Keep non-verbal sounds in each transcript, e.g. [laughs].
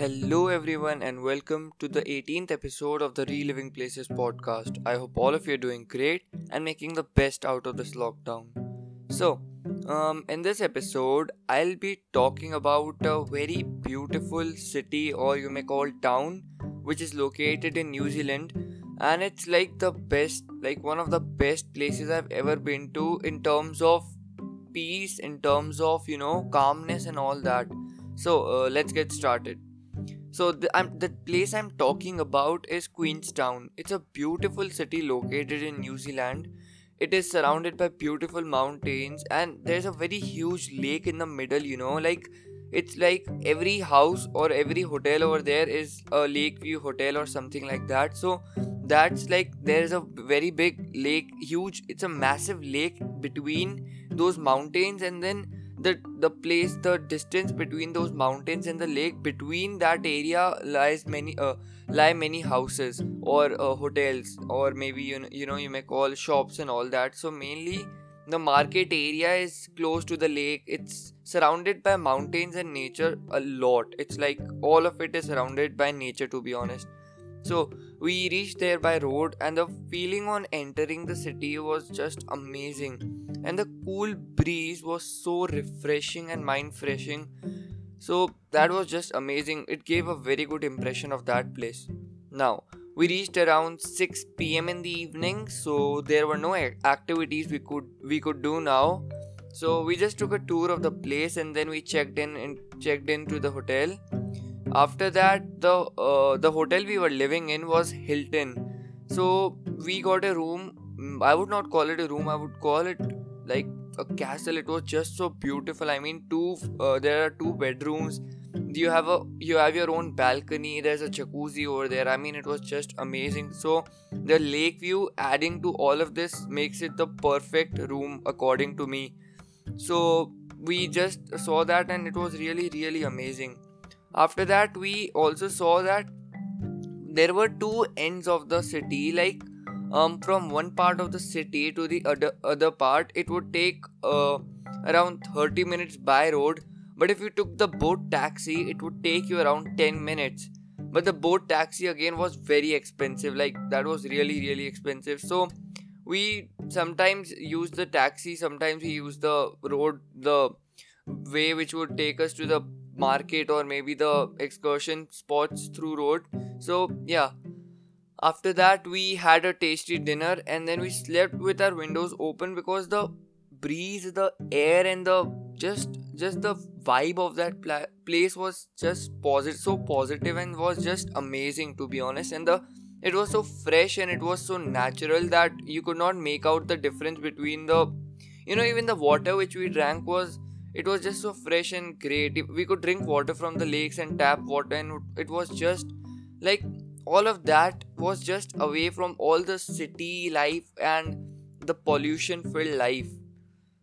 Hello, everyone, and welcome to the 18th episode of the Reliving Places podcast. I hope all of you are doing great and making the best out of this lockdown. So, um, in this episode, I'll be talking about a very beautiful city, or you may call town, which is located in New Zealand, and it's like the best, like one of the best places I've ever been to in terms of peace, in terms of you know calmness and all that. So, uh, let's get started. So the, I'm, the place I'm talking about is Queenstown. It's a beautiful city located in New Zealand. It is surrounded by beautiful mountains and there's a very huge lake in the middle, you know, like it's like every house or every hotel over there is a lake view hotel or something like that. So that's like there's a very big lake, huge, it's a massive lake between those mountains and then the the place the distance between those mountains and the lake between that area lies many uh, lie many houses or uh, hotels or maybe you know, you know you may call shops and all that. So mainly the market area is close to the lake. It's surrounded by mountains and nature a lot. It's like all of it is surrounded by nature to be honest. So we reached there by road and the feeling on entering the city was just amazing and the cool breeze was so refreshing and mind freshing so that was just amazing. It gave a very good impression of that place. Now we reached around 6 pm in the evening so there were no activities we could we could do now. So we just took a tour of the place and then we checked in and checked into the hotel. After that the uh, the hotel we were living in was hilton. So we got a room i would not call it a room i would call it like a castle it was just so beautiful. I mean two uh, there are two bedrooms. You have a you have your own balcony there's a jacuzzi over there. I mean it was just amazing. So the lake view adding to all of this makes it the perfect room according to me. So we just saw that and it was really really amazing. After that we also saw that there were two ends of the city like um from one part of the city to the other other part it would take uh, around 30 minutes by road. But if you took the boat taxi it would take you around 10 minutes. But the boat taxi again was very expensive. Like that was really really expensive. So we sometimes use the taxi sometimes we use the road the way which would take us to the market or maybe the excursion spots through road. So yeah after that we had a tasty dinner and then we slept with our windows open because the breeze the air and the just just the vibe of that pla- place was just positive so positive and was just amazing to be honest. And the it was so fresh and it was so natural that you could not make out the difference between the you know even the water which we drank was it was just so fresh and great. We could drink water from the lakes and tap water and it was just like all of that was just away from all the city life and the pollution filled life.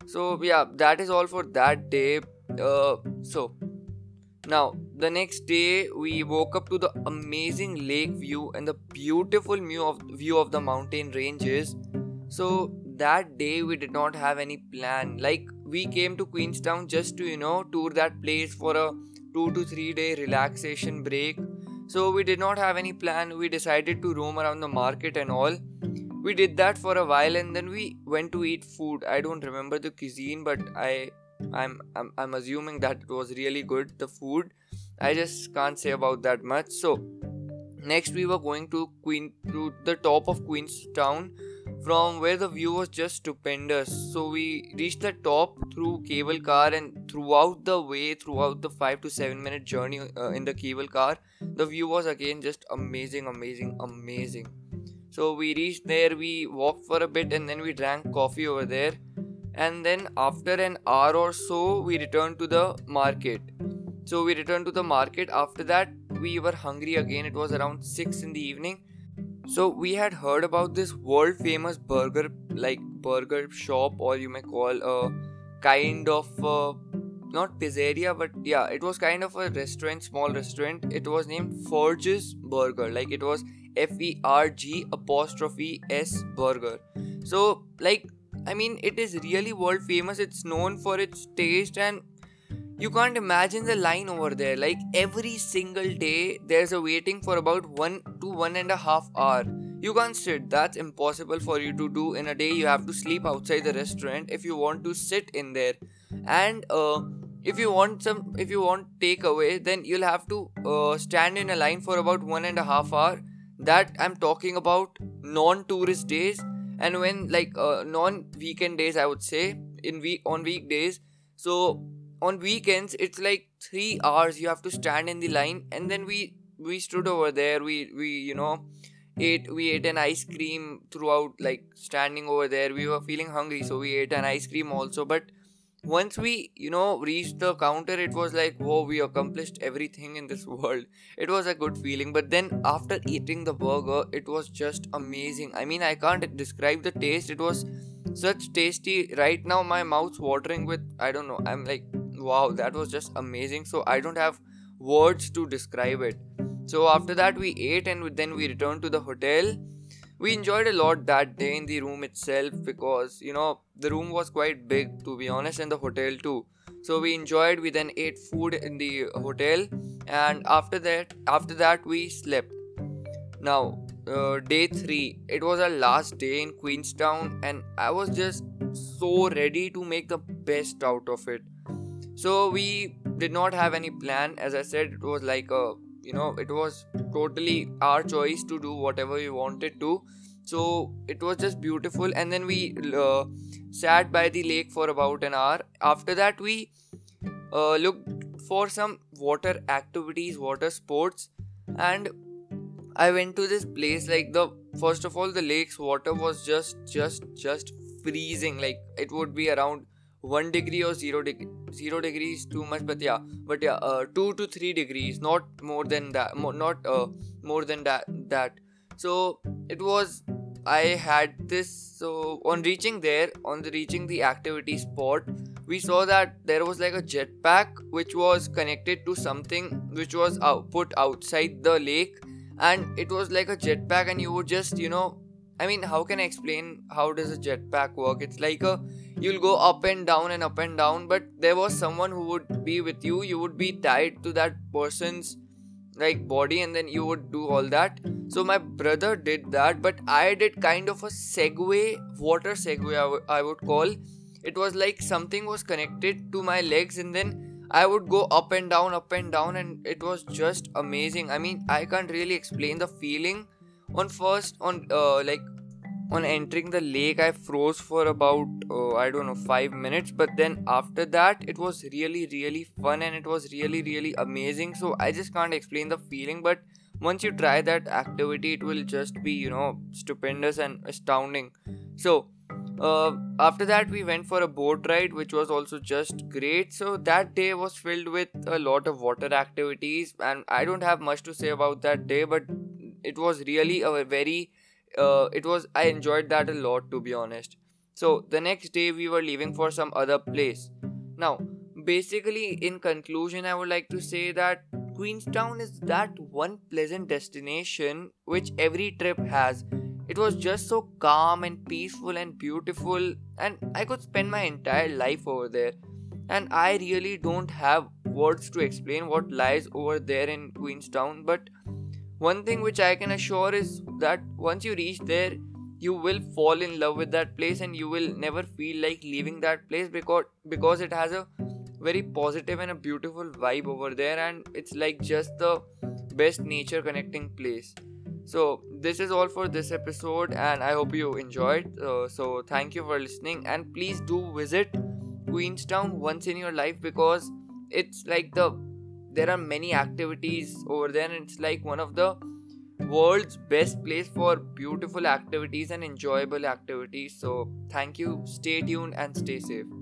So yeah that is all for that day. Uh, so now the next day we woke up to the amazing lake view and the beautiful view of view of the mountain ranges. So that day we did not have any plan. Like we came to Queenstown just to, you know, tour that place for a two to three day relaxation break. So we did not have any plan. We decided to roam around the market and all. We did that for a while and then we went to eat food. I don't remember the cuisine, but I I'm I'm, I'm assuming that it was really good the food. I just can't say about that much. So next we were going to Queen to the top of Queenstown from where the view was just stupendous. So we reached the top through cable car, and throughout the way, throughout the five to seven minute journey uh, in the cable car, the view was again just amazing, amazing, amazing. So we reached there, we walked for a bit, and then we drank coffee over there. And then after an hour or so, we returned to the market. So we returned to the market. After that, we were hungry again. It was around 6 in the evening so we had heard about this world famous burger like burger shop or you may call a kind of a, not pizzeria but yeah it was kind of a restaurant small restaurant. It was named Ferg's burger. Like it was F E R G apostrophe S burger. So like I mean it is really world famous. It's known for its taste and you can't imagine the line over there. Like every single day there's a waiting for about one to one and a half hour. You can't sit. That's impossible for you to do in a day. You have to sleep outside the restaurant if you want to sit in there. And uh, if you want some if you want takeaway then you'll have to uh, stand in a line for about one and a half hour. That i'm talking about non-tourist days. And when like uh, non-weekend days i would say in week on weekdays. So on weekends it's like three hours you have to stand in the line. And then we we stood over there. We we you know ate we ate an ice cream throughout like standing over there. We were feeling hungry so we ate an ice cream also. But once we you know reached the counter it was like whoa we accomplished everything in this [laughs] world. It was a good feeling but then after eating the burger it was just amazing. I mean i can't describe the taste. It was such tasty. Right now my mouth's watering with i don't know i'm like wow that was just amazing. So i don't have words to describe it. So after that we ate and then we returned to the hotel we enjoyed a lot that day in the room itself because you know the room was quite big to be honest and the hotel too. So we enjoyed we then ate food in the hotel and after that after that we slept. Now uh, day 3 it was our last day in queenstown and i was just so ready to make the best out of it. So we did not have any plan. As i said it was like a you know it was totally our choice to do whatever we wanted to. So it was just beautiful. And then we uh, sat by the lake for about an hour. After that we uh, looked for some water activities water sports. And i went to this place like the first of all the lake's water was just just just freezing. Like it would be around 1 degree or 0 degree 0 degrees too much but yeah but yeah uh, 2 to 3 degrees not more than that more, not uh, more than that that. So it was i had this so on reaching there on the reaching the activity spot we saw that there was like a jetpack which was connected to something which was out, put outside the lake and it was like a jetpack and you would just you know i mean how can i explain how does a jetpack work? It's like a you'll go up and down and up and down but there was someone who would be with you. You would be tied to that person's like body and then you would do all that. So my brother did that but i did kind of a segway water segway I, w- I would call. It was like something was connected to my legs and then i would go up and down up and down and it was just amazing. I mean i can't really explain the feeling on first on uh, like on entering the lake i froze for about uh, i don't know 5 minutes. But then after that it was really really fun and it was really really amazing. So i just can't explain the feeling. But once you try that activity it will just be you know stupendous and astounding. So uh, after that we went for a boat ride which was also just great. So that day was filled with a lot of water activities. And i don't have much to say about that day but it was really a very uh, it was I enjoyed that a lot to be honest. So the next day we were leaving for some other place. Now, basically, in conclusion, I would like to say that Queenstown is that one pleasant destination which every trip has. It was just so calm and peaceful and beautiful, and I could spend my entire life over there. And I really don't have words to explain what lies over there in Queenstown, but one thing which I can assure is that once you reach there, you will fall in love with that place and you will never feel like leaving that place because because it has a very positive and a beautiful vibe over there and it's like just the best nature connecting place. So this is all for this episode and i hope you enjoyed. Uh, so thank you for listening and please do visit queenstown once in your life because it's like the there are many activities over there and it's like one of the world's best place for beautiful activities and enjoyable activities. So thank you. Stay tuned and stay safe